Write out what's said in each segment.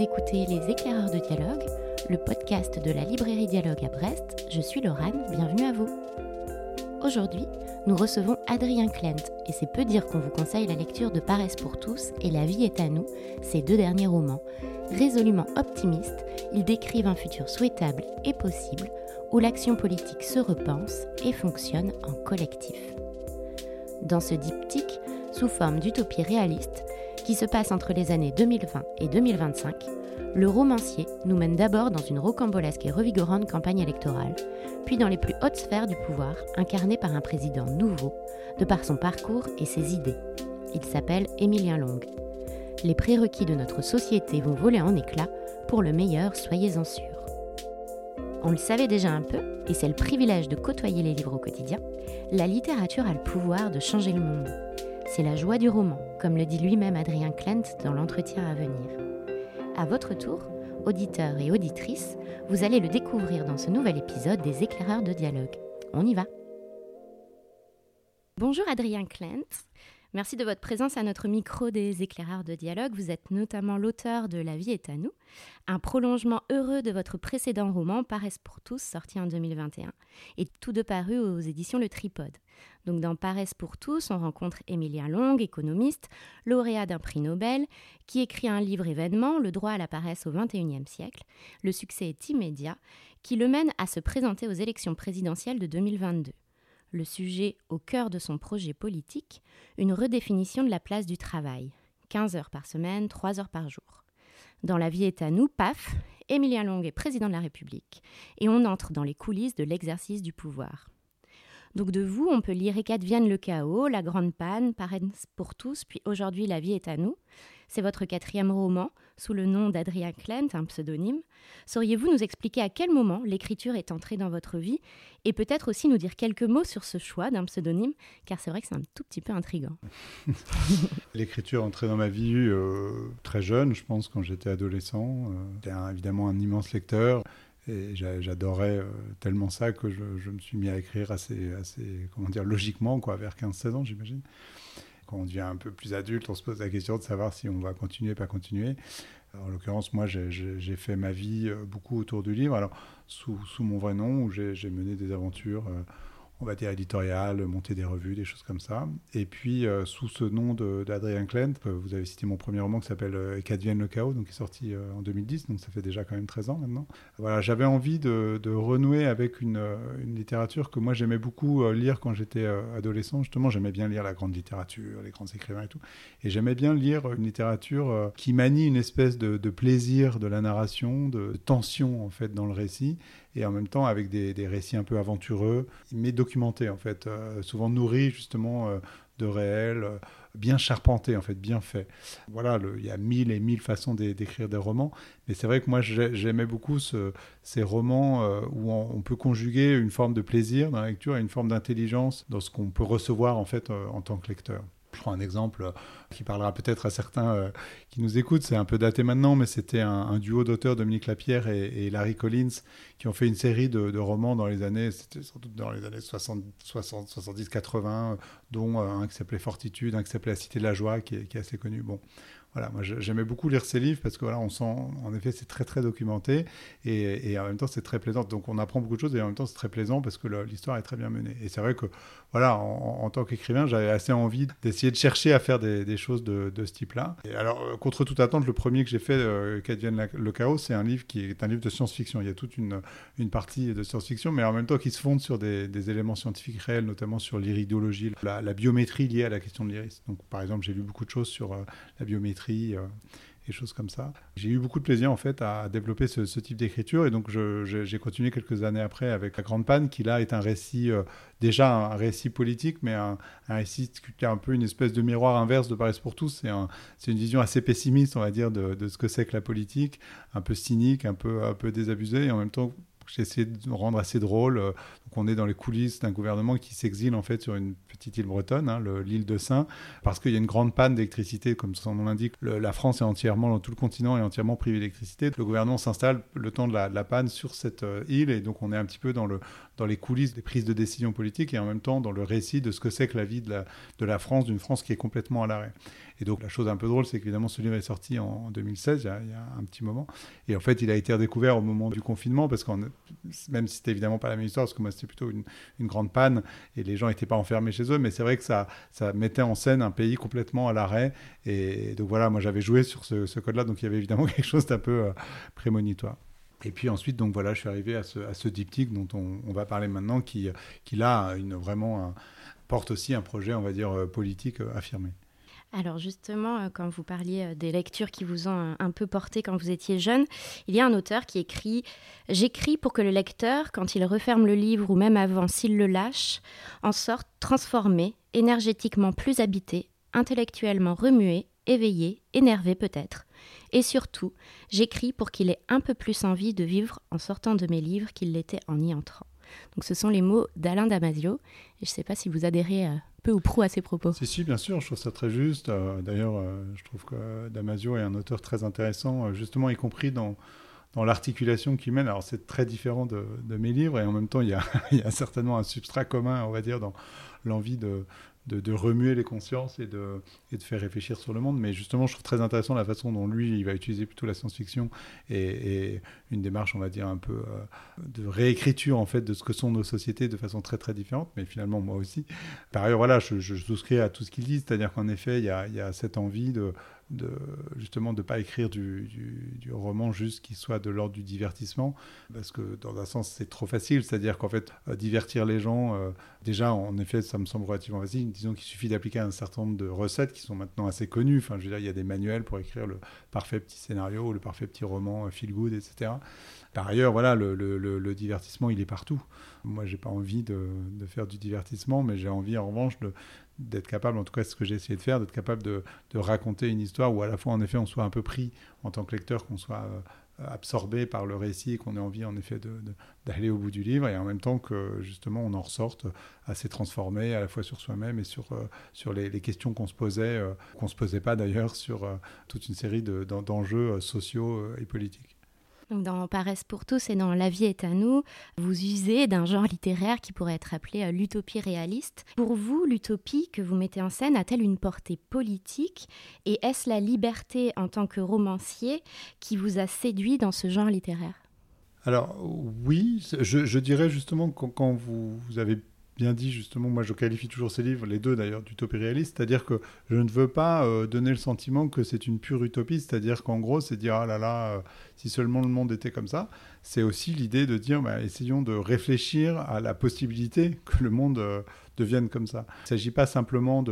Écoutez Les éclaireurs de dialogue, le podcast de la librairie Dialogue à Brest. Je suis Laurane, bienvenue à vous. Aujourd'hui, nous recevons Adrien Klent et c'est peu dire qu'on vous conseille la lecture de Paresse pour tous et La vie est à nous, ces deux derniers romans. Résolument optimistes, ils décrivent un futur souhaitable et possible où l'action politique se repense et fonctionne en collectif. Dans ce diptyque, sous forme d'utopie réaliste, qui se passe entre les années 2020 et 2025, le romancier nous mène d'abord dans une rocambolesque et revigorante campagne électorale, puis dans les plus hautes sphères du pouvoir, incarné par un président nouveau, de par son parcours et ses idées. Il s'appelle Émilien Long. Les prérequis de notre société vont voler en éclats, pour le meilleur, soyez-en sûrs. On le savait déjà un peu, et c'est le privilège de côtoyer les livres au quotidien, la littérature a le pouvoir de changer le monde. C'est la joie du roman, comme le dit lui-même Adrien Klent dans l'entretien à venir. À votre tour, auditeurs et auditrices, vous allez le découvrir dans ce nouvel épisode des éclaireurs de dialogue. On y va Bonjour Adrien Klent. Merci de votre présence à notre micro des éclaireurs de dialogue. Vous êtes notamment l'auteur de La vie est à nous, un prolongement heureux de votre précédent roman Paresse pour tous, sorti en 2021, et tout de paru aux éditions Le Tripode. Donc dans Paresse pour tous, on rencontre Émilien Long, économiste, lauréat d'un prix Nobel, qui écrit un livre événement, Le droit à la paresse au XXIe siècle. Le succès est immédiat, qui le mène à se présenter aux élections présidentielles de 2022 le sujet au cœur de son projet politique, une redéfinition de la place du travail. 15 heures par semaine, 3 heures par jour. Dans La vie est à nous, paf, Émilien Long est président de la République et on entre dans les coulisses de l'exercice du pouvoir. Donc de vous, on peut lire Et qu'advienne le chaos, La grande panne, Parents pour tous, puis aujourd'hui La vie est à nous. C'est votre quatrième roman, sous le nom d'Adrien Klent, un pseudonyme. Sauriez-vous nous expliquer à quel moment l'écriture est entrée dans votre vie et peut-être aussi nous dire quelques mots sur ce choix d'un pseudonyme, car c'est vrai que c'est un tout petit peu intrigant. l'écriture est entrée dans ma vie euh, très jeune, je pense, quand j'étais adolescent. Euh, j'étais évidemment un immense lecteur. Et j'adorais euh, tellement ça que je, je, me suis mis à écrire assez, assez comment dire, logiquement, quoi, vers 15-16 ans, j'imagine quand on devient un peu plus adulte, on se pose la question de savoir si on va continuer, pas continuer. en l'occurrence, moi, j'ai fait ma vie euh, beaucoup autour du livre, alors sous, mon vrai nom, où j'ai mené des aventures euh, on va dire éditorial, monter des revues, des choses comme ça. Et puis, euh, sous ce nom d'Adrien Klent, euh, vous avez cité mon premier roman qui s'appelle euh, Qu'advienne le chaos, donc qui est sorti en 2010, donc ça fait déjà quand même 13 ans maintenant. Voilà, j'avais envie de, renouer avec une, littérature que moi j'aimais beaucoup lire quand j'étais adolescent. Justement, j'aimais bien lire la grande littérature, les grands écrivains et tout. Et j'aimais bien lire une littérature qui manie une espèce de, de plaisir de la narration, de tension en fait dans le récit et en même temps avec des, récits un peu aventureux, mais documentés en fait, euh, souvent nourris justement euh, de réels, euh, bien charpentés en fait, bien faits. Voilà, il y a mille et mille façons d'écrire des romans, mais c'est vrai que moi j'aimais beaucoup ces romans où on, peut conjuguer une forme de plaisir dans la lecture et une forme d'intelligence dans ce qu'on peut recevoir en fait en tant que lecteur. Je prends un exemple qui parlera peut-être à certains euh, qui nous écoutent. C'est un peu daté maintenant, mais c'était un, duo d'auteurs, Dominique Lapierre et, Larry Collins, qui ont fait une série de, romans dans les années, sans doute dans les années 60, 60 70, 80, dont euh, un qui s'appelait Fortitude, un qui s'appelait La Cité de la Joie, qui est, qui est assez connu. Bon, voilà, moi j'aimais beaucoup lire ces livres parce que voilà, on sent, en effet, c'est très très documenté et, et en même temps c'est très plaisant. Donc on apprend beaucoup de choses et en même temps c'est très plaisant parce que l'histoire est très bien menée. Et c'est vrai que voilà, en, tant qu'écrivain, j'avais assez envie d'essayer de chercher à faire des, choses de, ce type-là. Alors euh, contre toute attente, le premier que j'ai fait, euh, Qu'advienne le chaos, c'est un livre qui est un livre de science-fiction. Il y a toute une, partie de science-fiction, mais en même temps qui se fonde sur des, éléments scientifiques réels, notamment sur l'iridologie, la, la, biométrie liée à la question de l'iris. Donc par exemple, j'ai lu beaucoup de choses sur euh, la biométrie euh, choses comme ça. J'ai eu beaucoup de plaisir en fait à développer ce, type d'écriture et donc j'ai continué quelques années après avec La Grande Panne qui là est un récit, euh, déjà un, récit politique mais un, récit qui est un peu une espèce de miroir inverse de Paris pour tous. C'est une vision assez pessimiste on va dire de, de ce que c'est que la politique, un peu cynique, un peu, un peu désabusée et en même temps j'ai essayé de rendre assez drôle. Euh, donc on est dans les coulisses d'un gouvernement qui s'exile en fait sur une petite île bretonne, hein, l'île de Saint, parce qu'il y a une grande panne d'électricité, comme son nom l'indique. La France est entièrement, tout le continent, est entièrement privée d'électricité. Le gouvernement s'installe le temps de la, panne sur cette euh, île et donc on est un petit peu dans le, dans les coulisses des prises de décision politiques et en même temps dans le récit de ce que c'est que la vie de la, France, d'une France qui est complètement à l'arrêt. Et donc la chose un peu drôle, c'est qu'évidemment ce livre est sorti en 2016, il y, a, un petit moment, et en fait il a été redécouvert au moment du confinement, parce que même si c'était évidemment pas la même histoire, parce que moi c'était plutôt une, grande panne, et les gens n'étaient pas enfermés chez eux, mais c'est vrai que ça, ça mettait en scène un pays complètement à l'arrêt, et donc voilà, moi j'avais joué sur ce, ce code-là, donc il y avait évidemment quelque chose d'un peu euh, prémonitoire. Et puis ensuite, donc voilà, je suis arrivé à ce, diptyque dont on, va parler maintenant, qui, qui là, une, vraiment porte aussi un projet, on va dire, euh, politique euh, affirmé. Alors justement, quand vous parliez des lectures qui vous ont un peu porté quand vous étiez jeune, il y a un auteur qui écrit ⁇ J'écris pour que le lecteur, quand il referme le livre ou même avant s'il le lâche, en sorte transformé, énergétiquement plus habité, intellectuellement remué, éveillé, énervé peut-être. Et surtout, j'écris pour qu'il ait un peu plus envie de vivre en sortant de mes livres qu'il l'était en y entrant. Donc ce sont les mots d'Alain Damasio. Et je ne sais pas si vous adhérez euh, peu ou prou à ces propos. Si, si, bien sûr, je trouve ça très juste. Euh, D'ailleurs, euh, je trouve que Damasio est un auteur très intéressant, justement, y compris dans, dans l'articulation qu'il mène. Alors c'est très différent de, de, mes livres, et en même temps, il y, a, il y a certainement un substrat commun, on va dire, dans l'envie de, de, remuer les consciences et de, et de faire réfléchir sur le monde. Mais justement, je trouve très intéressant la façon dont lui, il va utiliser plutôt la science-fiction et, et, une démarche, on va dire, un peu euh, de réécriture, en fait, de ce que sont nos sociétés de façon très, très différente. Mais finalement, moi aussi. Par ailleurs, voilà, je, je souscris à tout ce qu'il dit. C'est-à-dire qu'en effet, il y, a, il y a cette envie de justement de pas écrire du, roman juste qui soit de l'ordre du divertissement, parce que dans un sens c'est trop facile, c'est-à-dire qu'en fait euh, divertir les gens, euh, déjà en effet ça me semble relativement facile, disons qu'il suffit d'appliquer un certain nombre de recettes qui sont maintenant assez connues, enfin je veux dire il y a des manuels pour écrire le parfait petit scénario, le parfait petit roman, euh, feel good, etc. Par ailleurs, voilà, le divertissement il est partout. Moi j'ai pas envie de, de, faire du divertissement, mais j'ai envie en revanche de, d'être capable, en tout cas ce que j'ai essayé de faire, d'être capable de, de, raconter une histoire où à la fois en effet on soit un peu pris en tant que lecteur, qu'on soit euh, absorbé par le récit et qu'on ait envie en effet d'aller au bout du livre et en même temps que justement on en ressorte assez transformé à la fois sur soi-même et sur, euh, sur les, questions qu'on se posait, euh, qu'on se posait pas d'ailleurs sur euh, toute une série d'enjeux euh, sociaux et politiques. Dans Paresse pour tous et dans La vie est à nous, vous usez d'un genre littéraire qui pourrait être appelé euh, l'utopie réaliste. Pour vous, l'utopie que vous mettez en scène a-t-elle une portée politique Et est-ce la liberté en tant que romancier qui vous a séduit dans ce genre littéraire? Alors oui, je, dirais justement quand, quand vous avez bien dit justement, moi je qualifie toujours ces livres, les deux d'ailleurs, d'utopie réaliste, c'est-à-dire que je ne veux pas euh, donner le sentiment que c'est une pure utopie, c'est-à-dire qu'en gros c'est dire ah là là, euh, si seulement le monde était comme ça, c'est aussi l'idée de dire bah, essayons de réfléchir à la possibilité que le monde euh, devienne comme ça. Il ne s'agit pas simplement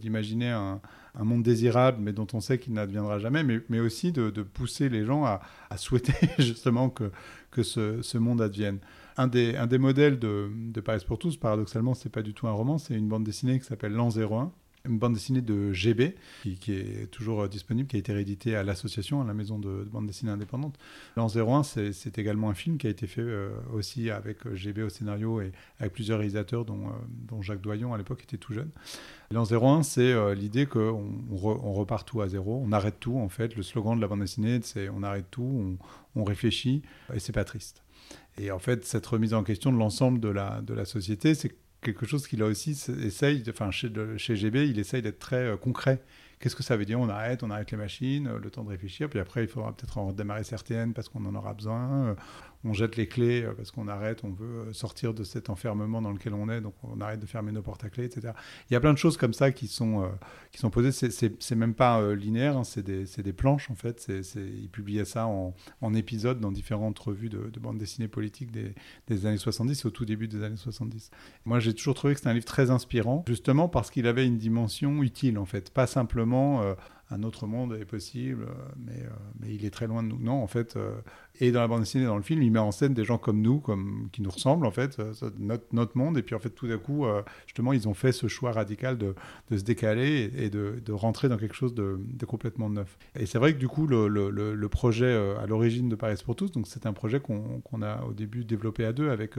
d'imaginer un, un, monde désirable mais dont on sait qu'il n'adviendra jamais, mais, mais aussi de, de, pousser les gens à, à souhaiter justement que, que ce, ce monde advienne un des, modèles de, Paris pour tous, paradoxalement, c'est pas du tout un roman, c'est une bande dessinée qui s'appelle L'an 01, une bande dessinée de GB, qui, est toujours euh, disponible, qui a été réédité à l'association, à la maison de, de bande dessinée indépendante. L'an 01, c'est également un film qui a été fait euh, aussi avec euh, GB au scénario et avec plusieurs réalisateurs, dont, Jacques Doyon à l'époque était tout jeune. L'an 01, c'est l'idée qu'on on repart tout à zéro, on arrête tout en fait. Le slogan de la bande dessinée, c'est on arrête tout, on, on réfléchit, et c'est pas triste. Et en fait, cette remise en question de l'ensemble de la, société, c'est quelque chose qu'il a aussi essaye, enfin chez, chez GB, il essaye d'être très euh, concret. Qu'est-ce que ça veut dire? On arrête, on arrête les machines, euh, le temps de réfléchir, puis après il faudra peut-être en redémarrer certaines parce qu'on en aura besoin. Euh, on jette les clés euh, parce qu'on arrête, on veut euh, sortir de cet enfermement dans lequel on est, donc on arrête de fermer nos portes à clés, etc. Il y a plein de choses comme ça qui sont, euh, qui sont posées. C'est même pas euh, linéaire, hein, c'est des, des, planches en fait. C est, ça en, en épisodes dans différentes revues de, de bande dessinée politique des, des, années 70 au tout début des années 70. Moi, j'ai toujours trouvé que c'était un livre très inspirant, justement parce qu'il avait une dimension utile en fait, pas simplement un autre monde est possible, mais, euh, mais il est très loin de nous. Non, en fait, euh, et dans la bande dessinée, dans le film, il met en scène des gens comme nous, comme, qui nous ressemblent, en fait, euh, notre, monde. Et puis, en fait, tout d'un coup, euh, justement, ils ont fait ce choix radical de, se décaler et, et de, rentrer dans quelque chose de, complètement neuf. Et c'est vrai que, du coup, le, projet euh, à l'origine de Paris pour tous, donc c'est un projet qu'on qu a au début développé à deux avec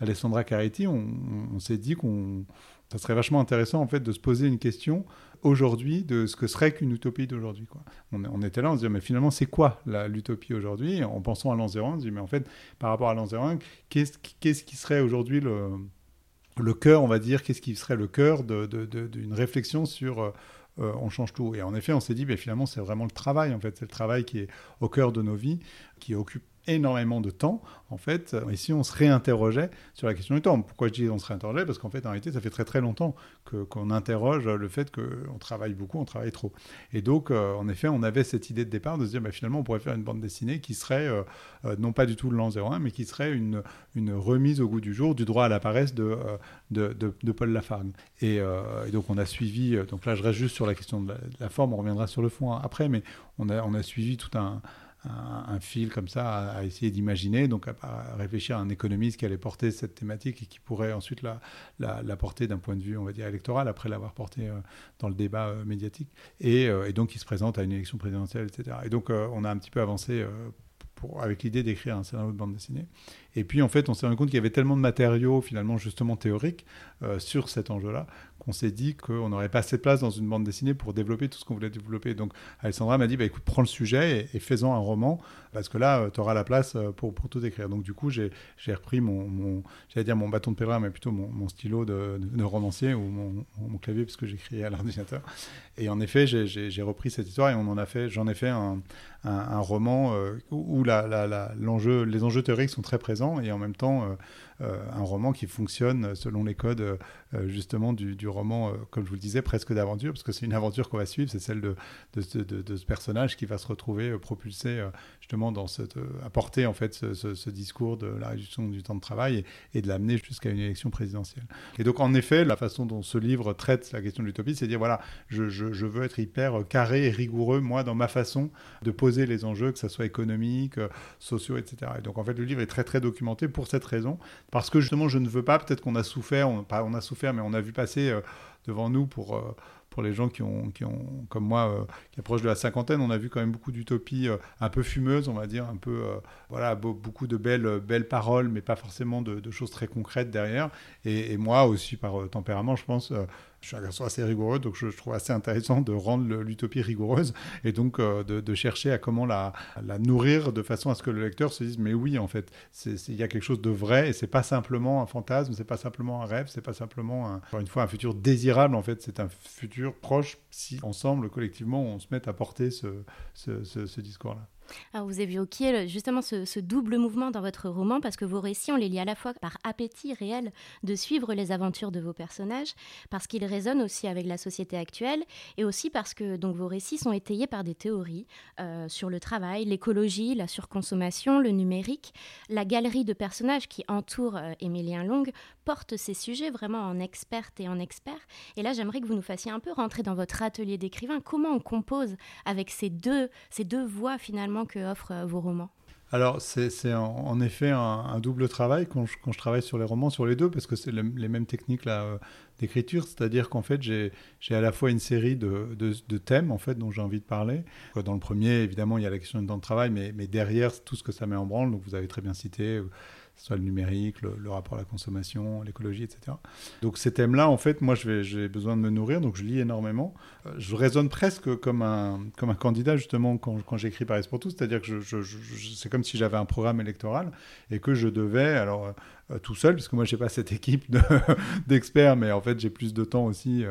Alessandra Caretti, on s'est dit qu'on ça serait vachement intéressant en fait de se poser une question aujourd'hui de ce que serait qu'une utopie d'aujourd'hui. On, on, était là, on se disait, mais finalement, c'est quoi l'utopie aujourd'hui? En pensant à l'an 0, on se dit, mais en fait, par rapport à l'an 0, qu'est-ce qui serait aujourd'hui le, le cœur, on va dire, qu'est-ce qui serait le cœur d'une réflexion sur euh, on change tout? Et en effet, on s'est dit, mais finalement, c'est vraiment le travail, en fait, c'est le travail qui est au cœur de nos vies, qui occupe énormément de temps, en fait, et si on se réinterrogeait sur la question du temps. Pourquoi je dis on se réinterrogeait? Parce qu'en fait, en réalité, ça fait très très longtemps qu'on interroge le fait qu'on travaille beaucoup, on travaille trop. Et donc, euh, en effet, on avait cette idée de départ de se dire, bah, finalement, on pourrait faire une bande dessinée qui serait, euh, euh, non pas du tout le l'an 01, mais qui serait une, une remise au goût du jour du droit à la paresse de, de, de, Paul Lafargue. Et, donc, on a suivi, donc là, je reste juste sur la question de la, forme, on reviendra sur le fond après, mais on a, on a suivi tout un un, fil comme ça à, essayer d'imaginer, donc à, réfléchir à un économiste qui allait porter cette thématique et qui pourrait ensuite la, la, porter d'un point de vue, on va dire, électoral, après l'avoir porté euh, dans le débat euh, médiatique. Et, euh, et, donc, il se présente à une élection présidentielle, etc. Et donc, on a un petit peu avancé avec l'idée d'écrire un scénario de bande dessinée. Et puis, en fait, on s'est rendu compte qu'il y avait tellement de matériaux, finalement, justement théoriques, sur cet enjeu-là, qu'on s'est dit qu'on n'aurait pas assez de place dans une bande dessinée pour développer tout ce qu'on voulait développer. Donc Alessandra m'a dit, bah, écoute, prends le sujet et, fais-en un roman, parce que là, euh, tu auras la place euh, pour, pour, tout écrire. Donc du coup, j'ai repris mon, mon dire mon bâton de pèlerin, mais plutôt mon, stylo de, romancier ou mon, clavier, puisque j'écris à l'ordinateur. Et en effet, j'ai repris cette histoire et j'en ai fait un, un, roman euh, où, les enjeux théoriques sont très présents et en même temps un roman qui fonctionne selon les codes justement du, roman, euh, comme je vous le disais, presque d'aventure, parce que c'est une aventure qu'on va suivre, c'est celle de, de, ce personnage qui va se retrouver euh, propulsé euh, justement dans cette, apporter en fait ce, discours de la réduction du temps de travail et, de l'amener jusqu'à une élection présidentielle. Et donc en effet, la façon dont ce livre traite la question de l'utopie, c'est dire voilà, je, veux être hyper carré et rigoureux moi dans ma façon de poser les enjeux, que ce soit économique, sociaux, etc. Et donc en fait, le livre est très très documenté pour cette raison, parce que justement, je ne veux pas, peut-être qu'on a souffert, on, pas on a souffert, mais on a vu passer devant nous pour, euh, pour les gens qui ont, qui ont comme moi, euh, qui approchent de la cinquantaine. On a vu quand même beaucoup d'utopies euh, un peu fumeuses, on va dire, un peu, voilà, beaucoup de belles, belles paroles, mais pas forcément de, choses très concrètes derrière. Et moi aussi, par tempérament, je pense, je suis un garçon assez rigoureux, donc je, trouve assez intéressant de rendre l'utopie rigoureuse et donc euh, de, chercher à comment la, nourrir de façon à ce que le lecteur se dise mais oui en fait il y a quelque chose de vrai et c'est pas simplement un fantasme, c'est pas simplement un rêve, c'est pas simplement un, encore une fois un futur désirable en fait, c'est un futur proche si ensemble collectivement on se met à porter ce, ce discours-là. Alors vous évoquiez justement ce, double mouvement dans votre roman parce que vos récits, on les lit à la fois par appétit réel de suivre les aventures de vos personnages, parce qu'ils résonnent aussi avec la société actuelle, et aussi parce que donc vos récits sont étayés par des théories euh, sur le travail, l'écologie, la surconsommation, le numérique. La galerie de personnages qui entoure euh, Émilien Long porte ces sujets vraiment en experte et en expert. Et là, j'aimerais que vous nous fassiez un peu rentrer dans votre atelier d'écrivain. Comment on compose avec ces deux, ces deux voix finalement offrent euh, vos romans alors, c'est en, effet un, double travail quand je, travaille sur les romans, sur les deux, parce que c'est les mêmes techniques euh, d'écriture, c'est-à-dire qu'en fait, j'ai à la fois une série de, thèmes en fait, dont j'ai envie de parler. Dans le premier, évidemment, il y a la question du temps de travail, mais, mais derrière, tout ce que ça met en branle, donc vous avez très bien cité soit le numérique, le, rapport à la consommation, l'écologie, etc. Donc ces thèmes-là, en fait, moi, j'ai besoin de me nourrir, donc je lis énormément. Euh, je raisonne presque comme un, comme un candidat, justement, quand, quand j'écris Paris pour tous, c'est-à-dire que je, c'est comme si j'avais un programme électoral et que je devais, alors, euh, euh, tout seul, puisque moi, je n'ai pas cette équipe d'experts, mais en fait, j'ai plus de temps aussi.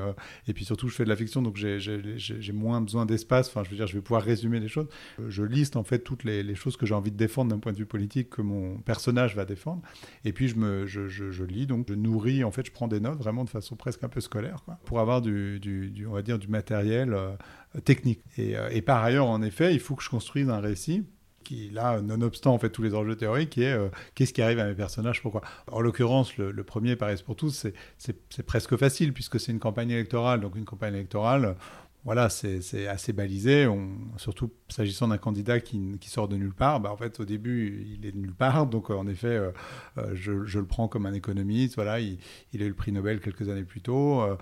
et puis surtout, je fais de la fiction, donc j'ai moins besoin d'espace. Enfin, je veux dire, je vais pouvoir résumer les choses. Je liste, en fait, toutes les, choses que j'ai envie de défendre d'un point de vue politique, que mon personnage va défendre. Et puis je, lis, donc je nourris, en fait, je prends des notes vraiment de façon presque un peu scolaire, pour avoir du, on va dire, du matériel euh, technique. Et, euh, et, par ailleurs, en effet, il faut que je construise un récit qui, là, nonobstant en fait tous les enjeux théoriques, qui est euh, qu'est-ce qui arrive à mes personnages, pourquoi? En l'occurrence, le, premier Paris pour tous, c'est presque facile puisque c'est une campagne électorale. Donc une campagne électorale, voilà, c'est assez balisé. On, surtout s'agissant d'un candidat qui, sort de nulle part, bah, en fait, au début, il est de nulle part. Donc, en effet, euh, euh, je, le prends comme un économiste. Voilà, il, a eu le prix Nobel quelques années plus tôt. Euh,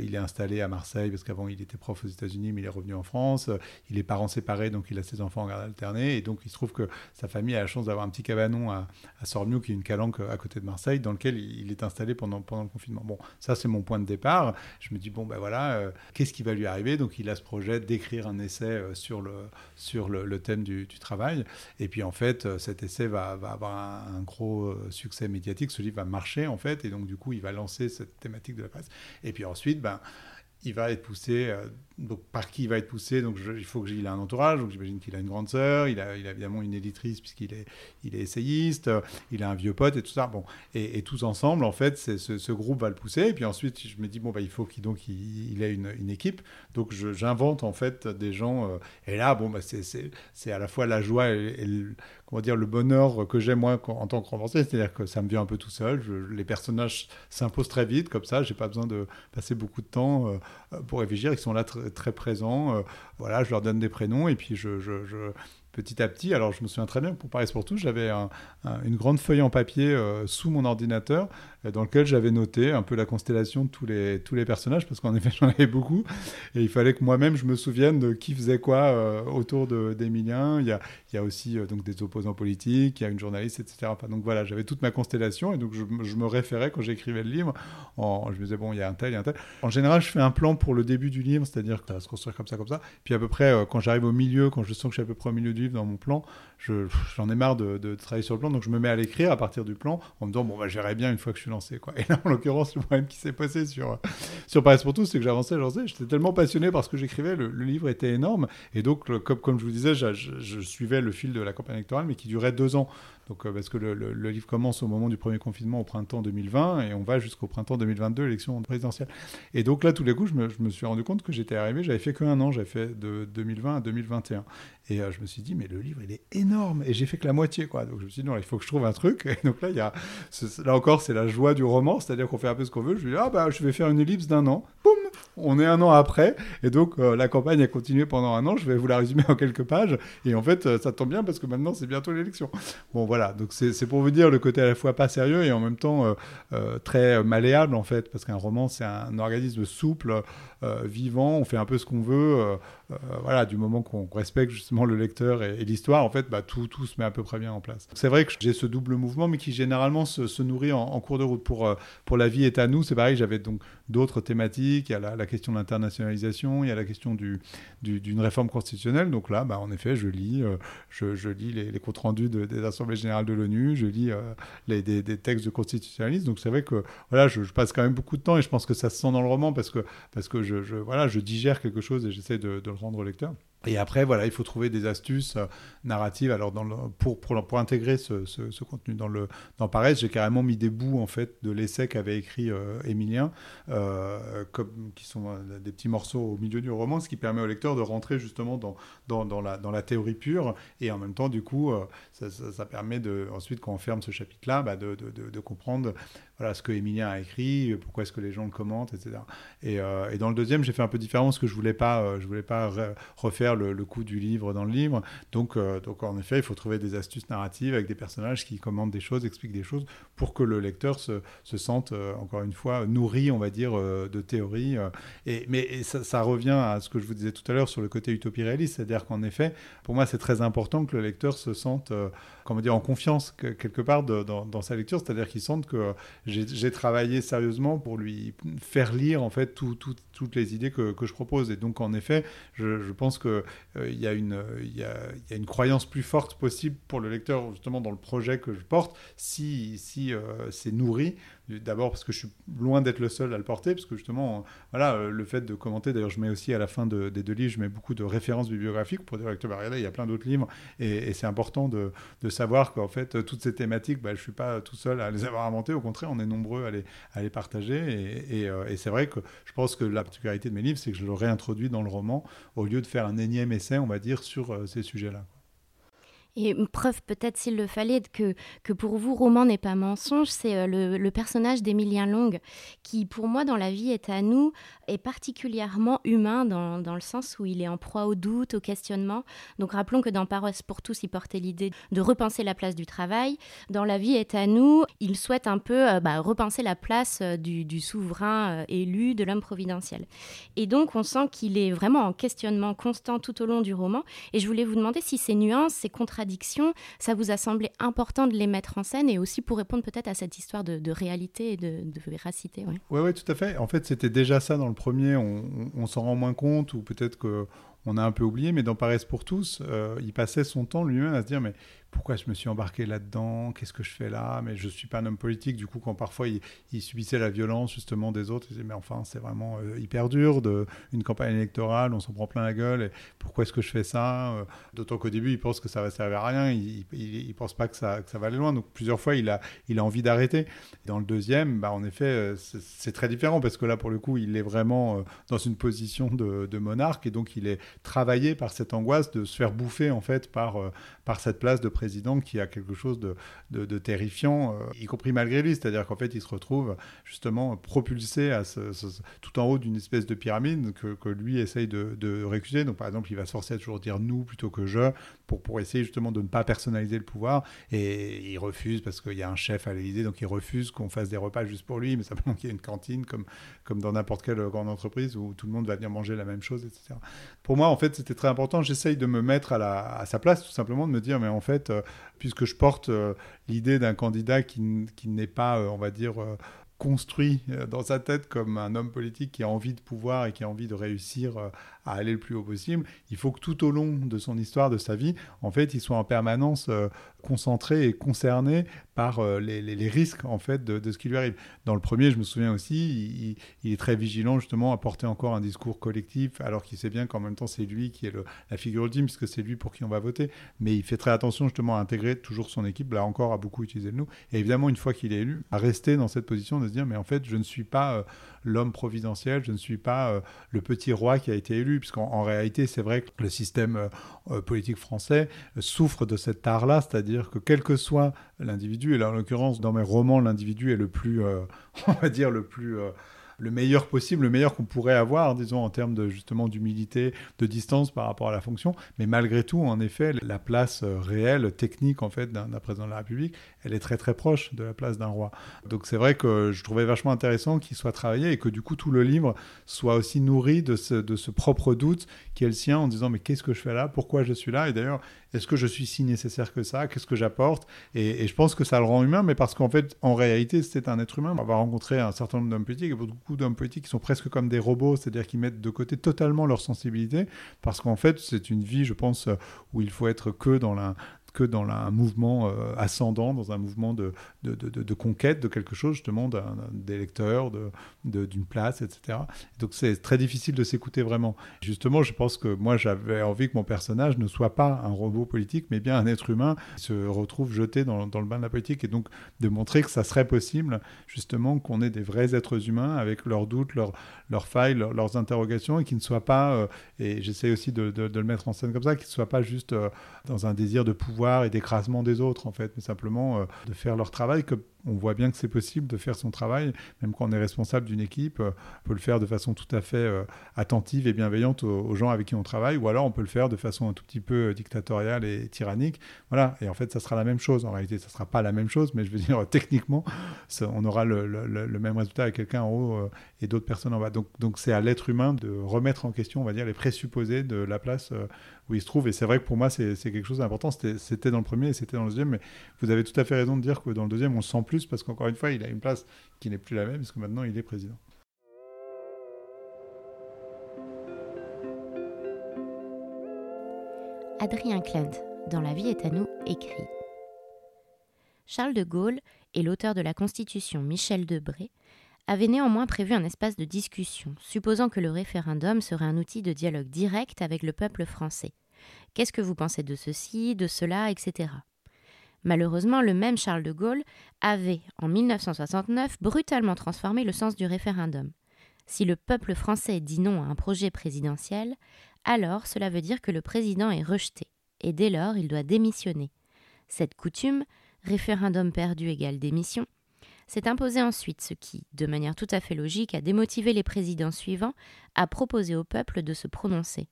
il est installé à Marseille parce qu'avant, il était prof aux États-Unis, mais il est revenu en France. il est parent séparé, donc il a ses enfants en garde alternée. Et donc, il se trouve que sa famille a la chance d'avoir un petit cabanon à, à Sormiou, qui est une calanque à côté de Marseille, dans lequel il, est installé pendant, le confinement. Bon, ça, c'est mon point de départ. Je me dis, bon, ben voilà, qu'est-ce qui va lui arriver? Donc il a ce projet d'écrire un essai euh, sur le, sur le, thème du, travail. Et puis en fait, euh, cet essai va, va avoir un, gros euh, succès médiatique. Ce livre va marcher en fait, et donc du coup, il va lancer cette thématique de la presse. Et puis ensuite, ben, il va être poussé donc par qui il va être poussé Donc il faut qu'il ait un entourage. Donc j'imagine qu'il a une grande sœur, il a, il a évidemment une éditrice puisqu'il est, il est essayiste, il a un vieux pote et tout ça. Bon, et, tous ensemble, en fait, ce, ce, groupe va le pousser. Et puis ensuite, je me dis bon bah il faut qu'il donc il, ait une, une, équipe. Donc j'invente en fait des gens. Euh, et là, bon bah c'est à la fois la joie et, le, comment dire le bonheur que j'ai moi en tant que romancier, c'est-à-dire que ça me vient un peu tout seul. les personnages s'imposent très vite comme ça. J'ai pas besoin de passer beaucoup de temps euh, pour réfléchir. Ils sont là très présents. Euh, voilà, je leur donne des prénoms et puis je, petit à petit, alors je me souviens très bien, pour Paris pour tous, j'avais une grande feuille en papier euh, sous mon ordinateur dans lequel j'avais noté un peu la constellation de tous les, tous les personnages, parce qu'en effet j'en avais beaucoup, et il fallait que moi-même je me souvienne de qui faisait quoi autour d'Emilien. Il y a, il y a aussi donc des opposants politiques, il y a une journaliste, etc. Donc voilà, j'avais toute ma constellation, et donc je, me référais quand j'écrivais le livre, en, je me disais, bon, il y a un tel, il y a un tel. En général, je fais un plan pour le début du livre, c'est-à-dire que ça va se construire comme ça, comme ça. Puis à peu près, euh, quand j'arrive au milieu, quand je sens que je suis à peu près au milieu du livre dans mon plan, j'en ai marre de, travailler sur le plan, donc je me mets à l'écrire à partir du plan en me disant, bon, bah, j'irai bien une fois que je suis Et là, en l'occurrence, le problème qui s'est passé sur, Paris pour tous, c'est que j'avançais, j'avançais, j'étais tellement passionné par ce que j'écrivais, le, livre était énorme. Et donc, comme, je vous disais, je, suivais le fil de la campagne électorale, mais qui durait deux ans. Donc, euh, parce que le, livre commence au moment du premier confinement au printemps 2020 et on va jusqu'au printemps 2022, élection présidentielle. Et donc là, tous les coups, je me, suis rendu compte que j'étais arrivé, j'avais fait qu'un an, j'avais fait de 2020 à 2021. Et euh, je me suis dit, mais le livre, il est énorme. Et j'ai fait que la moitié, quoi. Donc je me suis dit, non, il faut que je trouve un truc. Et donc là, il y a, là encore, c'est la joie du roman, c'est-à-dire qu'on fait un peu ce qu'on veut. Je me dis, ah bah, je vais faire une ellipse d'un an. Boum On est un an après. Et donc, euh, la campagne a continué pendant un an. Je vais vous la résumer en quelques pages. Et en fait, ça tombe bien parce que maintenant, c'est bientôt l'élection. Bon, voilà. Donc, c'est pour vous dire le côté à la fois pas sérieux et en même temps très malléable, en fait. Parce qu'un roman, c'est un organisme souple, vivant. On fait un peu ce qu'on veut. voilà, du moment qu'on respecte justement le lecteur et, l'histoire, en fait, bah, tout, tout, se met à peu près bien en place. C'est vrai que j'ai ce double mouvement, mais qui généralement se, nourrit en, cours de route. Pour, euh, pour La vie est à nous, c'est pareil, j'avais donc d'autres thématiques. Il y a la, question de l'internationalisation, il y a la question d'une du, réforme constitutionnelle. Donc là, bah, en effet, je lis, euh, je, lis les, comptes rendus des Assemblées générales de l'ONU, je lis euh, les, des, textes de constitutionnalistes. Donc c'est vrai que voilà, je, passe quand même beaucoup de temps et je pense que ça se sent dans le roman parce que, parce que je, digère quelque chose et j'essaie de, de le rendre au lecteur. Et après, voilà, il faut trouver des astuces euh, narratives. Alors, pour, pour, pour, intégrer ce, contenu dans le dans Paresse, j'ai carrément mis des bouts en fait de l'essai qu'avait écrit euh, Émilien, euh, qui sont des petits morceaux au milieu du roman, ce qui permet au lecteur de rentrer justement dans, dans, la, dans la théorie pure. Et en même temps, du coup, ça, ça, permet de, ensuite, quand on ferme ce chapitre-là, bah, de, de, de, comprendre voilà, ce que Emilien a écrit, pourquoi est-ce que les gens le commentent, etc. Et, et dans le deuxième, j'ai fait un peu différent parce que je voulais pas, je voulais pas refaire le, le coût du livre dans le livre. Donc, euh, donc, en effet, il faut trouver des astuces narratives avec des personnages qui commandent des choses, expliquent des choses, pour que le lecteur se, se sente, euh, encore une fois, nourri, on va dire, euh, de théorie. et, mais ça, revient à ce que je vous disais tout à l'heure sur le côté utopie réaliste, c'est-à-dire qu'en effet, pour moi, c'est très important que le lecteur se sente, comment dire, en confiance quelque part dans, sa lecture, c'est-à-dire qu'il sente que j'ai travaillé sérieusement pour lui faire lire, en fait, toutes les idées que, je propose. Et donc, en effet, je, pense que euh, il il y, a, y, a une croyance plus forte possible pour le lecteur justement dans le projet que je porte si, si euh, c'est nourri D'abord parce que je suis loin d'être le seul à le porter, parce que justement, voilà, euh, le fait de commenter, d'ailleurs je mets aussi à la fin des deux livres, je mets beaucoup de références bibliographiques pour dire, que il y a plein d'autres livres, et, c'est important de, savoir qu'en fait, toutes ces thématiques, bah, je ne suis pas tout seul à les avoir inventées, au contraire, on est nombreux à les, à les partager, et, et, c'est vrai que je pense que la particularité de mes livres, c'est que je le réintroduis dans le roman, au lieu de faire un énième essai, on va dire, sur euh, ces sujets-là. Et preuve peut-être s'il le fallait que, que pour vous, roman n'est pas mensonge, c'est euh, le, personnage d'Emilien Long, qui pour moi dans la vie est à nous, est particulièrement humain dans, dans, le sens où il est en proie au doute, au questionnement. Donc rappelons que dans Paroisse pour tous, il portait l'idée de repenser la place du travail. Dans la vie est à nous, il souhaite un peu euh, bah, repenser la place euh, du souverain élu, de l'homme providentiel. Et donc on sent qu'il est vraiment en questionnement constant tout au long du roman. Et je voulais vous demander si ces nuances, ces contradictions, ça vous a semblé important de les mettre en scène et aussi pour répondre peut-être à cette histoire de, réalité et de, véracité. Oui, ouais, ouais, tout à fait. En fait, c'était déjà ça dans le premier. On, s'en rend moins compte ou peut-être que on a un peu oublié, mais dans Paresse pour tous, euh, il passait son temps lui-même à se dire mais pourquoi je me suis embarqué là-dedans, qu'est-ce que je fais là, mais je ne suis pas un homme politique. Du coup, quand parfois il, subissait la violence justement des autres, il disait mais enfin c'est vraiment euh, hyper dur de une campagne électorale, on s'en prend plein la gueule. Pourquoi est-ce que je fais ça euh, D'autant qu'au début il pense que ça va servir à rien, il, ne pense pas que ça, va aller loin. Donc plusieurs fois il a, envie d'arrêter. Dans le deuxième, bah, en effet euh, c'est très différent parce que là pour le coup il est vraiment dans une position de, monarque et donc il est travaillé par cette angoisse de se faire bouffer en fait par, par cette place de président qui a quelque chose de, de, terrifiant, euh, y compris malgré lui. C'est-à-dire qu'en fait, il se retrouve justement propulsé à tout en haut d'une espèce de pyramide que, que lui essaye de, de, récuser. Donc, par exemple, il va se forcer à toujours dire nous plutôt que je pour, pour essayer justement de ne pas personnaliser le pouvoir. Et il refuse parce qu'il y a un chef à l'Élysée, donc il refuse qu'on fasse des repas juste pour lui, mais simplement qu'il y ait une cantine comme, comme dans n'importe quelle grande entreprise où tout le monde va venir manger la même chose, etc. Pour moi, en fait, c'était très important. J'essaye de me mettre à, la, à sa place, tout simplement, de me dire, mais en fait, euh, puisque je porte euh, l'idée d'un candidat qui, qui n'est pas, euh, on va dire, construit dans sa tête comme un homme politique qui a envie de pouvoir et qui a envie de réussir à aller le plus haut possible, il faut que tout au long de son histoire, de sa vie, en fait, il soit en permanence concentré et concerné par euh, les, risques en fait de, ce qui lui arrive. Dans le premier, je me souviens aussi, il, est très vigilant justement à porter encore un discours collectif, alors qu'il sait bien qu'en même temps c'est lui qui est la figure ultime, puisque c'est lui pour qui on va voter. Mais il fait très attention justement à intégrer toujours son équipe. Là encore, à beaucoup utiliser le nous. Et évidemment, une fois qu'il est élu, à rester dans cette position de se dire, mais en fait, je ne suis pas euh, l'homme providentiel, je ne suis pas le petit roi qui a été élu puisqu'en réalité, c'est vrai que le système euh, euh, politique français euh, souffre de cet art-là, c'est-à-dire que quel que soit l'individu, et là en l'occurrence dans mes romans, l'individu est le plus, on va dire, le plus le meilleur possible, le meilleur qu'on pourrait avoir, disons, en termes de justement d'humilité, de distance par rapport à la fonction. Mais malgré tout, en effet, la place euh, réelle, technique, en fait, d'un président de la République, elle est très très proche de la place d'un roi. Donc c'est vrai que je trouvais vachement intéressant qu'il soit travaillé et que du coup tout le livre soit aussi nourri de ce, de ce propre doute qui est le sien en disant mais qu'est-ce que je fais là? Pourquoi je suis là? Et d'ailleurs, est-ce que je suis si nécessaire que ça? Qu'est-ce que j'apporte? Et, je pense que ça le rend humain, mais parce qu'en fait, en réalité, c'est un être humain. On va rencontrer un certain nombre d'hommes politiques, et beaucoup d'hommes politiques qui sont presque comme des robots, c'est-à-dire qui mettent de côté totalement leur sensibilité, parce qu'en fait, c'est une vie, je pense, où il faut être que dans la, dans un mouvement euh, ascendant, dans un mouvement de, de, de, conquête de quelque chose, justement, des lecteurs, d'une place, etc. Donc c'est très difficile de s'écouter vraiment. Justement, je pense que moi, j'avais envie que mon personnage ne soit pas un robot politique, mais bien un être humain qui se retrouve jeté dans, dans le bain de la politique, et donc de montrer que ça serait possible, justement, qu'on ait des vrais êtres humains avec leurs doutes, leurs, leurs failles, leurs, interrogations, et qui ne soient pas, euh, et j'essaie aussi de, le mettre en scène comme ça, qu'ils ne soient pas juste euh, dans un désir de pouvoir et d'écrasement des autres, en fait, mais simplement euh, de faire leur travail, on voit bien que c'est possible de faire son travail, même quand on est responsable d'une équipe, euh, on peut le faire de façon tout à fait euh, attentive et bienveillante aux, gens avec qui on travaille, ou alors on peut le faire de façon un tout petit peu dictatoriale et tyrannique. Voilà, et en fait, ça sera la même chose. En réalité, ça sera pas la même chose, mais je veux dire, techniquement, on aura le, même résultat avec quelqu'un en haut et d'autres personnes en bas. Donc, donc c'est à l'être humain de remettre en question, on va dire, les présupposés de la place où il se trouve. Et c'est vrai que pour moi, c'est quelque chose d'important. C'était dans le premier et c'était dans le deuxième. Mais vous avez tout à fait raison de dire que dans le deuxième, on sent plus parce qu'encore une fois, il a une place qui n'est plus la même parce que maintenant, il est président. Adrien Klent, dans La vie est à nous, écrit Charles de Gaulle et l'auteur de la Constitution Michel Debré avait néanmoins prévu un espace de discussion, supposant que le référendum serait un outil de dialogue direct avec le peuple français. Qu'est-ce que vous pensez de ceci, de cela, etc. Malheureusement, le même Charles de Gaulle avait, en 1969, brutalement transformé le sens du référendum. Si le peuple français dit non à un projet présidentiel, alors cela veut dire que le président est rejeté. et dès lors il doit démissionner. Cette coutume, référendum perdu égale démission, s'est imposée ensuite, ce qui, de manière tout à fait logique, a démotivé les présidents suivants à proposer au peuple de se prononcer.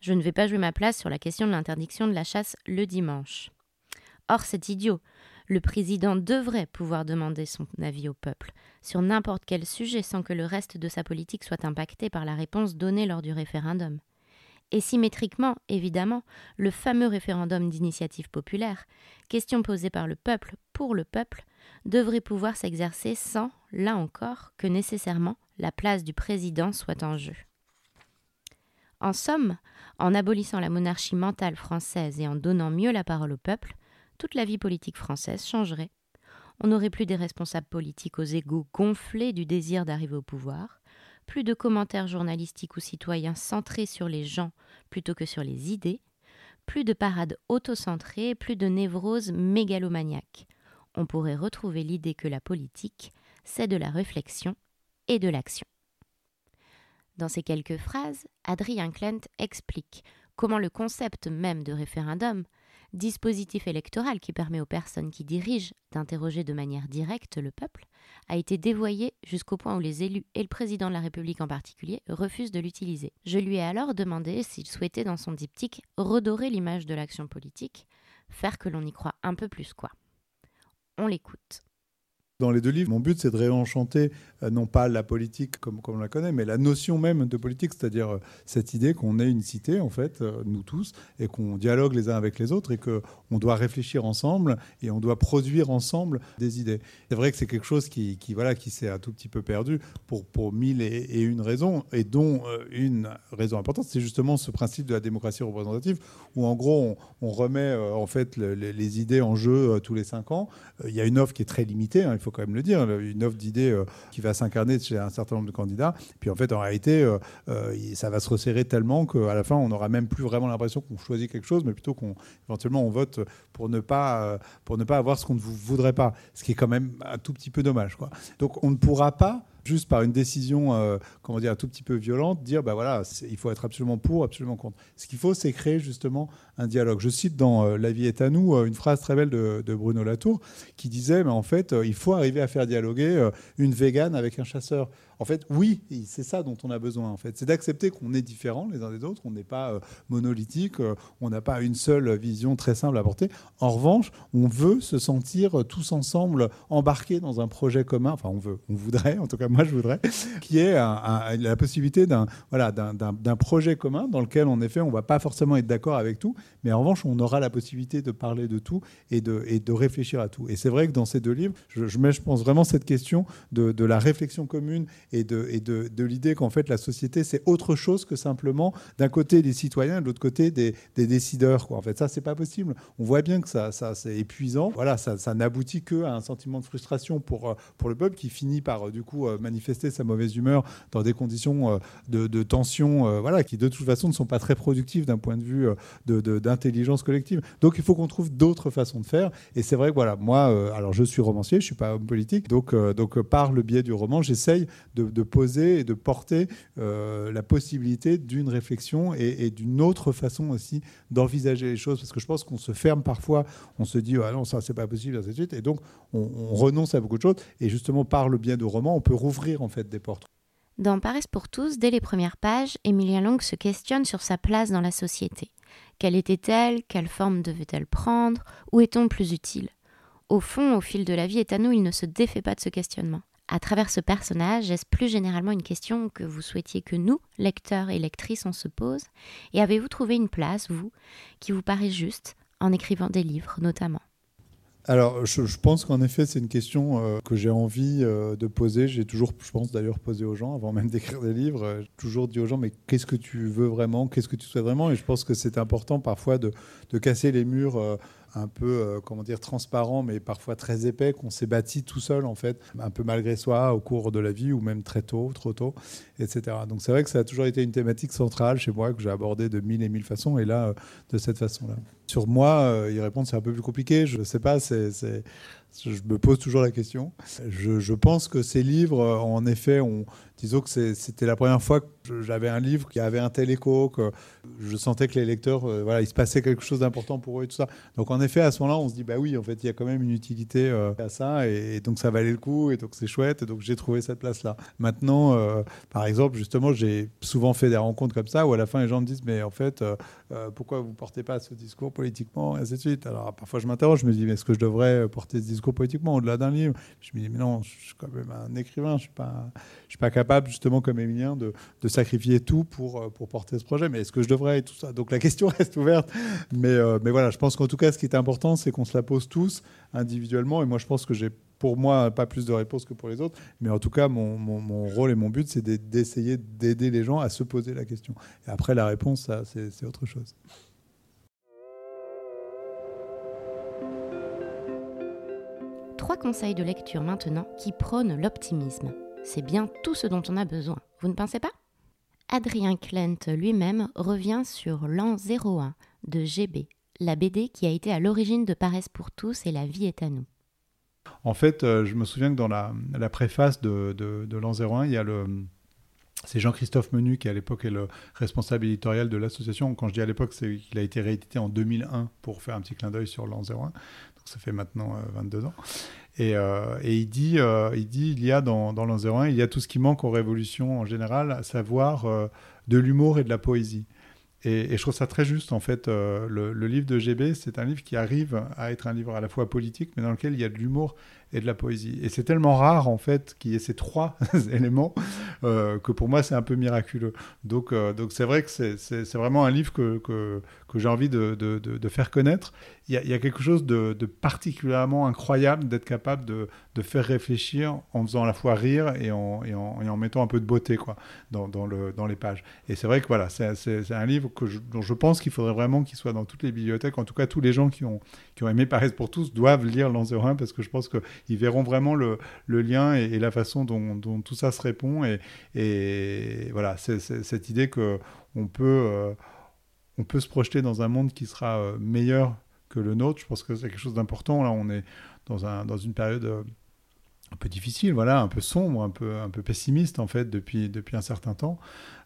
Je ne vais pas jouer ma place sur la question de l'interdiction de la chasse le dimanche. Or, c'est idiot. Le président devrait pouvoir demander son avis au peuple sur n'importe quel sujet sans que le reste de sa politique soit impacté par la réponse donnée lors du référendum. Et symétriquement, évidemment, le fameux référendum d'initiative populaire, question posée par le peuple pour le peuple, devrait pouvoir s'exercer sans, là encore, que nécessairement la place du président soit en jeu. En somme, en abolissant la monarchie mentale française et en donnant mieux la parole au peuple, toute la vie politique française changerait. On n'aurait plus des responsables politiques aux égaux gonflés du désir d'arriver au pouvoir, plus de commentaires journalistiques ou citoyens centrés sur les gens plutôt que sur les idées, plus de parades autocentrées, plus de névroses mégalomaniaques. On pourrait retrouver l'idée que la politique, c'est de la réflexion et de l'action. Dans ces quelques phrases, Adrien Klent explique comment le concept même de référendum dispositif électoral qui permet aux personnes qui dirigent d'interroger de manière directe le peuple, a été dévoyé jusqu'au point où les élus et le président de la République en particulier refusent de l'utiliser. Je lui ai alors demandé s'il souhaitait dans son diptyque redorer l'image de l'action politique, faire que l'on y croit un peu plus quoi. On l'écoute dans les deux livres, mon but, c'est de réenchanter euh, non pas la politique comme, comme on la connaît, mais la notion même de politique, c'est-à-dire euh, cette idée qu'on est une cité, en fait, euh, nous tous, et qu'on dialogue les uns avec les autres, et qu'on doit réfléchir ensemble, et on doit produire ensemble des idées. C'est vrai que c'est quelque chose qui, qui voilà, qui s'est un tout petit peu perdu pour, pour mille et, une raisons, et dont une raison importante, c'est justement ce principe de la démocratie représentative, où en gros, on, remet en fait les, idées en jeu tous les cinq ans. Il y a une offre qui est très limitée, hein, il faut quand même le dire, une offre d'idées euh, qui va s'incarner chez un certain nombre de candidats. Puis en fait, en réalité, euh, euh, ça va se resserrer tellement qu'à la fin, on n'aura même plus vraiment l'impression qu'on choisit quelque chose, mais plutôt qu'on éventuellement on vote pour ne pas pour ne pas avoir ce qu'on ne voudrait pas, ce qui est quand même un tout petit peu dommage. Donc on ne pourra pas juste par une décision, euh, comment dire, un tout petit peu violente, dire, bah voilà, il faut être absolument pour, absolument contre. Ce qu'il faut, c'est créer justement un dialogue. Je cite dans euh, La vie est à nous euh, une phrase très belle de, Bruno Latour qui disait, mais en fait, il faut arriver à faire dialoguer une végane avec un chasseur. En fait, oui, c'est ça dont on a besoin. En fait, c'est d'accepter qu'on est différents les uns des autres, on n'est pas euh, monolithique, euh, on n'a pas une seule vision très simple à porter. En revanche, on veut se sentir tous ensemble embarqués dans un projet commun. Enfin, on veut, on voudrait, en tout cas moi je voudrais, qui est la possibilité d'un voilà projet commun dans lequel en effet on va pas forcément être d'accord avec tout, mais en revanche on aura la possibilité de parler de tout et de et de réfléchir à tout. Et c'est vrai que dans ces deux livres, je, mets, je pense vraiment cette question de, de la réflexion commune et de, l'idée qu'en fait la société c'est autre chose que simplement d'un côté des citoyens et de l'autre côté des, décideurs. Quoi. En fait, ça c'est pas possible. On voit bien que ça, c'est épuisant. Voilà, ça, n'aboutit qu'à un sentiment de frustration pour, euh, pour le peuple qui finit par euh, du coup euh, manifester sa mauvaise humeur dans des conditions de, de tension, voilà, qui de toute façon ne sont pas très productives d'un point de vue d'intelligence collective. Donc il faut qu'on trouve d'autres façons de faire. Et c'est vrai que voilà, moi, alors je suis romancier, je suis pas homme politique, donc, donc par le biais du roman, j'essaye de, poser et de porter euh, la possibilité d'une réflexion et, d'une autre façon aussi d'envisager les choses. Parce que je pense qu'on se ferme parfois, on se dit ah non, ça c'est pas possible, ainsi de suite. Et donc on, renonce à beaucoup de choses. Et justement, par le biais de romans, on peut rouvrir en fait des portes. Dans Paris pour tous, dès les premières pages, Emilien Long se questionne sur sa place dans la société. Quelle était-elle? Quelle forme devait-elle prendre? Où est-on plus utile? Au fond, au fil de la vie est à nous, il ne se défait pas de ce questionnement à travers ce personnage, est-ce plus généralement une question que vous souhaitiez que nous, lecteurs et lectrices, on se pose Et avez-vous trouvé une place, vous, qui vous paraît juste, en écrivant des livres notamment? Alors, je, pense qu'en effet, c'est une question euh, que j'ai envie euh, de poser. J'ai toujours, je pense d'ailleurs, posé aux gens, avant même d'écrire des livres, euh, toujours dit aux gens, mais qu'est-ce que tu veux vraiment? Qu'est-ce que tu souhaites vraiment? Et je pense que c'est important parfois de, de casser les murs un peu, euh, comment dire, transparent, mais parfois très épais, qu'on s'est bâti tout seul, en fait, un peu malgré soi, au cours de la vie, ou même très tôt, trop tôt, etc. Donc c'est vrai que ça a toujours été une thématique centrale chez moi, que j'ai abordée de mille et mille façons, et là, euh, de cette façon-là. Sur moi, euh, y c'est un peu plus compliqué. Je ne sais pas, c'est Je me pose toujours la question. Je, pense que ces livres, en effet, ont, disons que c'était la première fois que j'avais un livre qui avait un tel écho, que je sentais que les lecteurs, euh, voilà, il se passait quelque chose d'important pour eux et tout ça. Donc en effet, à ce moment-là, on se dit, bah oui, en fait, il y a quand même une utilité euh, à ça, et, donc ça valait le coup, et donc c'est chouette, et donc j'ai trouvé cette place-là. Maintenant, euh, par exemple, justement, j'ai souvent fait des rencontres comme ça, où à la fin, les gens me disent, mais en fait, pourquoi vous ne portez pas ce discours politiquement, et ainsi de suite? Alors parfois, je m'interroge, je me dis, mais est-ce que je devrais porter ce discours politiquement au-delà d'un livre Je me dis, mais non, je suis quand même un écrivain, je ne suis, pas, suis pas capable justement, comme Emilien, de, sacrifier tout pour, euh, pour porter ce projet. Mais est-ce que je devrais et tout ça? Donc la question reste ouverte. Mais, euh, mais voilà, je pense qu'en tout cas, ce qui est important, c'est qu'on se la pose tous individuellement. Et moi, je pense que j'ai pour moi pas plus de réponses que pour les autres. Mais en tout cas, mon, mon, rôle et mon but, c'est d'essayer d'aider les gens à se poser la question. Et après, la réponse, c'est autre chose. Trois conseils de lecture maintenant qui prônent l'optimisme c'est bien tout ce dont on a besoin. Vous ne pensez pas? Adrien Klent lui-même revient sur l'an 01 de GB, la BD qui a été à l'origine de Paresse pour tous et La vie est à nous. En fait, euh, je me souviens que dans la, préface de, de, l'an 01, il y a le, c'est Jean-Christophe Menu qui à l'époque est le responsable éditorial de l'association. Quand je dis à l'époque, c'est qu'il a été réédité en 2001 pour faire un petit clin d'œil sur l'an 01. Ça fait maintenant 22 euh, ans. Euh, et, il, dit, euh, il dit il y a dans, dans l'an 01, il y a tout ce qui manque aux révolutions en général, à savoir de l'humour et de la poésie. Et, je trouve ça très juste, en fait. le, livre de GB, c'est un livre qui arrive à être un livre à la fois politique, mais dans lequel il y a de l'humour et de la poésie. Et c'est tellement rare, en fait, qu'il y ait ces trois éléments que pour moi, c'est un peu miraculeux. Donc, donc c'est vrai que c'est vraiment un livre que, que j'ai envie de, de, de, faire connaître. Il y, a, il y a quelque chose de, particulièrement incroyable d'être capable de, faire réfléchir en faisant à la fois rire et en, et en, et en mettant un peu de beauté quoi, dans, dans, le, dans les pages. Et c'est vrai que voilà, c'est un livre dont je pense qu'il faudrait vraiment qu'il soit dans toutes les bibliothèques. En tout cas, tous les gens qui ont, qui ont aimé Paris pour tous doivent lire Lanzerin parce que je pense que ils verront vraiment le, lien et, la façon dont, tout ça se répond. Et, voilà, c'est cette idée que on peut, euh, on peut se projeter dans un monde qui sera euh, meilleur que le nôtre. Je pense que c'est quelque chose d'important. Là, on est dans, un, dans une période euh, un peu difficile, voilà, un peu sombre, un peu, un peu pessimiste en fait depuis, depuis un certain temps.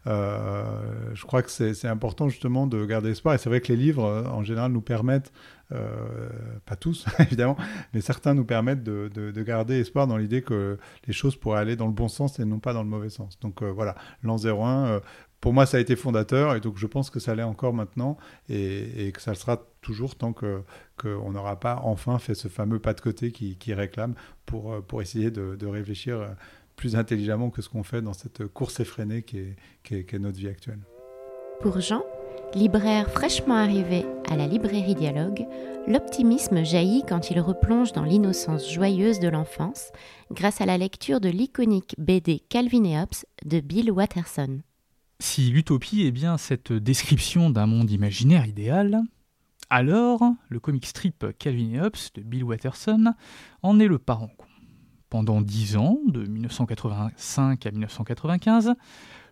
je crois que c'est important justement de garder espoir. Et c'est vrai que les livres, en général, nous permettent euh, pas tous évidemment, mais certains nous permettent de, garder espoir dans l'idée que les choses pourraient aller dans le bon sens et non pas dans le mauvais sens. Donc euh, voilà, l'an 01, euh, pour moi ça a été fondateur et donc je pense que ça l'est encore maintenant et, que ça le sera toujours tant qu'on n'aura pas enfin fait ce fameux pas de côté qui, réclame pour, pour essayer de, réfléchir plus intelligemment que ce qu'on fait dans cette course effrénée qui est, qui est notre vie actuelle. Pour Jean, Libraire fraîchement arrivé à la librairie Dialogue, l'optimisme jaillit quand il replonge dans l'innocence joyeuse de l'enfance grâce à la lecture de l'iconique BD Calvin et Hobbes de Bill Watterson. Si l'utopie est bien cette description d'un monde imaginaire idéal, alors le comic strip Calvin et Hobbes de Bill Watterson en est le parent. Pendant dix ans, de 1985 à 1995,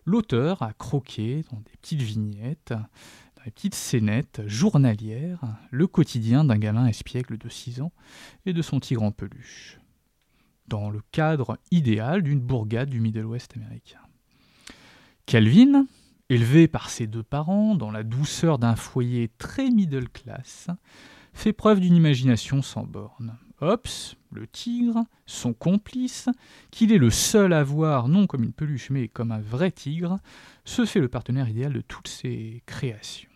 l'auteur a croqué dans des petites vignettes, dans des petites scénettes journalières, le quotidien d'un gamin espiègle de 6 ans et de son tigre en peluche, dans le cadre idéal d'une bourgade du Middle West américain. Calvin, élevé par ses deux parents dans la douceur d'un foyer très middle class, fait preuve d'une imagination sans bornes. Hobbes, le tigre, son complice, qu'il est le seul à voir non comme une peluche mais comme un vrai tigre, se fait le partenaire idéal de toutes ses créations.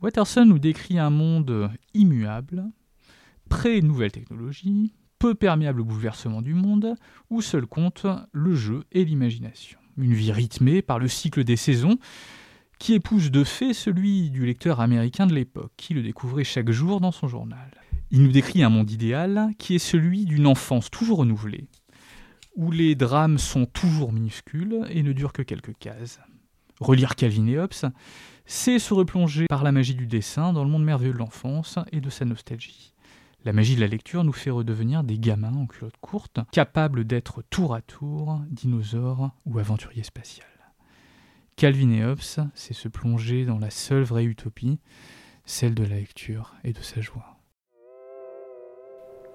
Watterson nous décrit un monde immuable, pré-nouvelle technologie, peu perméable au bouleversement du monde, où seul compte le jeu et l'imagination. Une vie rythmée par le cycle des saisons, qui épouse de fait celui du lecteur américain de l'époque, qui le découvrait chaque jour dans son journal. Il nous décrit un monde idéal qui est celui d'une enfance toujours renouvelée, où les drames sont toujours minuscules et ne durent que quelques cases. Relire Calvin et Hobbes, c'est se replonger par la magie du dessin dans le monde merveilleux de l'enfance et de sa nostalgie. La magie de la lecture nous fait redevenir des gamins en culotte courte, capables d'être tour à tour dinosaures ou aventuriers spatials. Calvin et Hobbes, c'est se plonger dans la seule vraie utopie, celle de la lecture et de sa joie.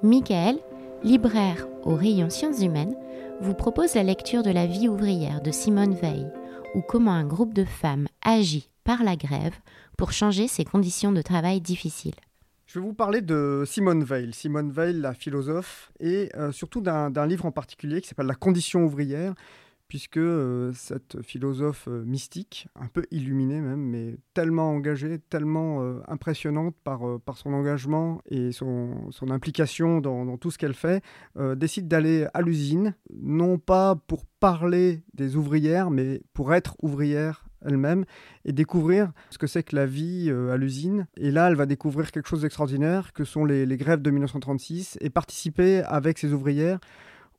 Michael, libraire au rayon sciences humaines, vous propose la lecture de La vie ouvrière de Simone Veil, ou comment un groupe de femmes agit par la grève pour changer ses conditions de travail difficiles. Je vais vous parler de Simone Veil, Simone Veil, la philosophe, et euh, surtout d'un livre en particulier qui s'appelle La condition ouvrière, puisque euh, cette philosophe euh, mystique, un peu illuminée même, mais tellement engagée, tellement impressionnante par, son engagement et son, implication dans, tout ce qu'elle fait, décide d'aller à l'usine, non pas pour parler des ouvrières, mais pour être ouvrière elle-même et découvrir ce que c'est que la vie à l'usine. Et là, elle va découvrir quelque chose d'extraordinaire que sont les, grèves de 1936 et participer avec ces ouvrières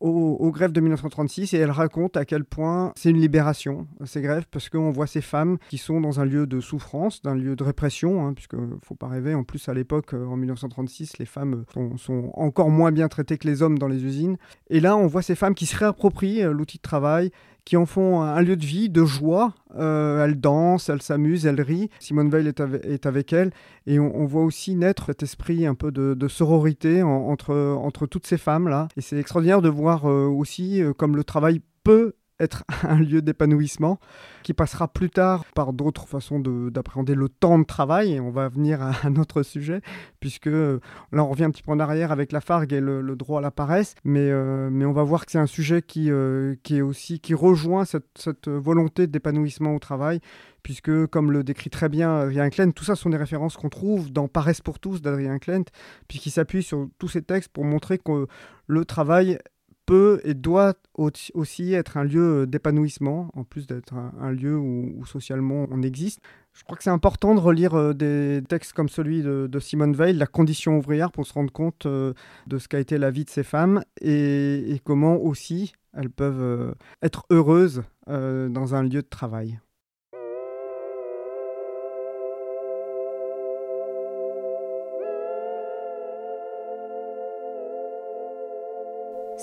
aux, grèves de 1936 et elle raconte à quel point c'est une libération, ces grèves, parce qu'on voit ces femmes qui sont dans un lieu de souffrance, d'un lieu de répression, hein, puisque faut pas rêver, en plus à l'époque, euh, en 1936, les femmes sont, sont, encore moins bien traitées que les hommes dans les usines. Et là, on voit ces femmes qui se réapproprient euh, l'outil de travail, qui en font un lieu de vie, de joie. Euh, elle danse, elle s'amuse, elle rit. Simone Veil est, est avec elle. Et on, voit aussi naître cet esprit un peu de, sororité entre, entre toutes ces femmes-là. Et c'est extraordinaire de voir euh, aussi euh, comme le travail peut être un lieu d'épanouissement qui passera plus tard par d'autres façons d'appréhender le temps de travail. Et on va venir à un autre sujet, puisque là, on revient un petit peu en arrière avec la Fargue et le, droit à la paresse. Mais, euh, mais on va voir que c'est un sujet qui, euh, qui est aussi, qui rejoint cette, volonté d'épanouissement au travail, puisque, comme le décrit très bien Adrien Klein, tout ça sont des références qu'on trouve dans Paresse pour tous d'Adrien Klein, puisqu'il s'appuie sur tous ces textes pour montrer que le travail peut et doit aussi être un lieu euh, d'épanouissement, en plus d'être un, lieu où, socialement on existe. Je crois que c'est important de relire euh, des textes comme celui de, Simone Veil, La condition ouvrière, pour se rendre compte euh, de ce qu'a été la vie de ces femmes et, comment aussi elles peuvent être heureuses dans un lieu de travail.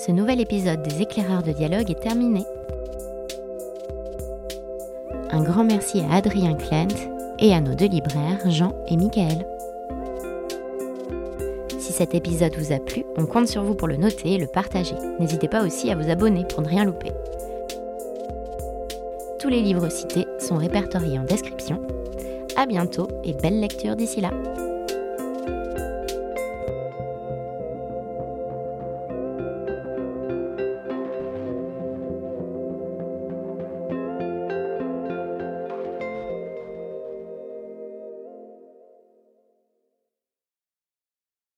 Ce nouvel épisode des éclaireurs de dialogue est terminé. Un grand merci à Adrien Klent et à nos deux libraires, Jean et Michael. Si cet épisode vous a plu, on compte sur vous pour le noter et le partager. N'hésitez pas aussi à vous abonner pour ne rien louper. Tous les livres cités sont répertoriés en description. À bientôt et belle lecture d'ici là.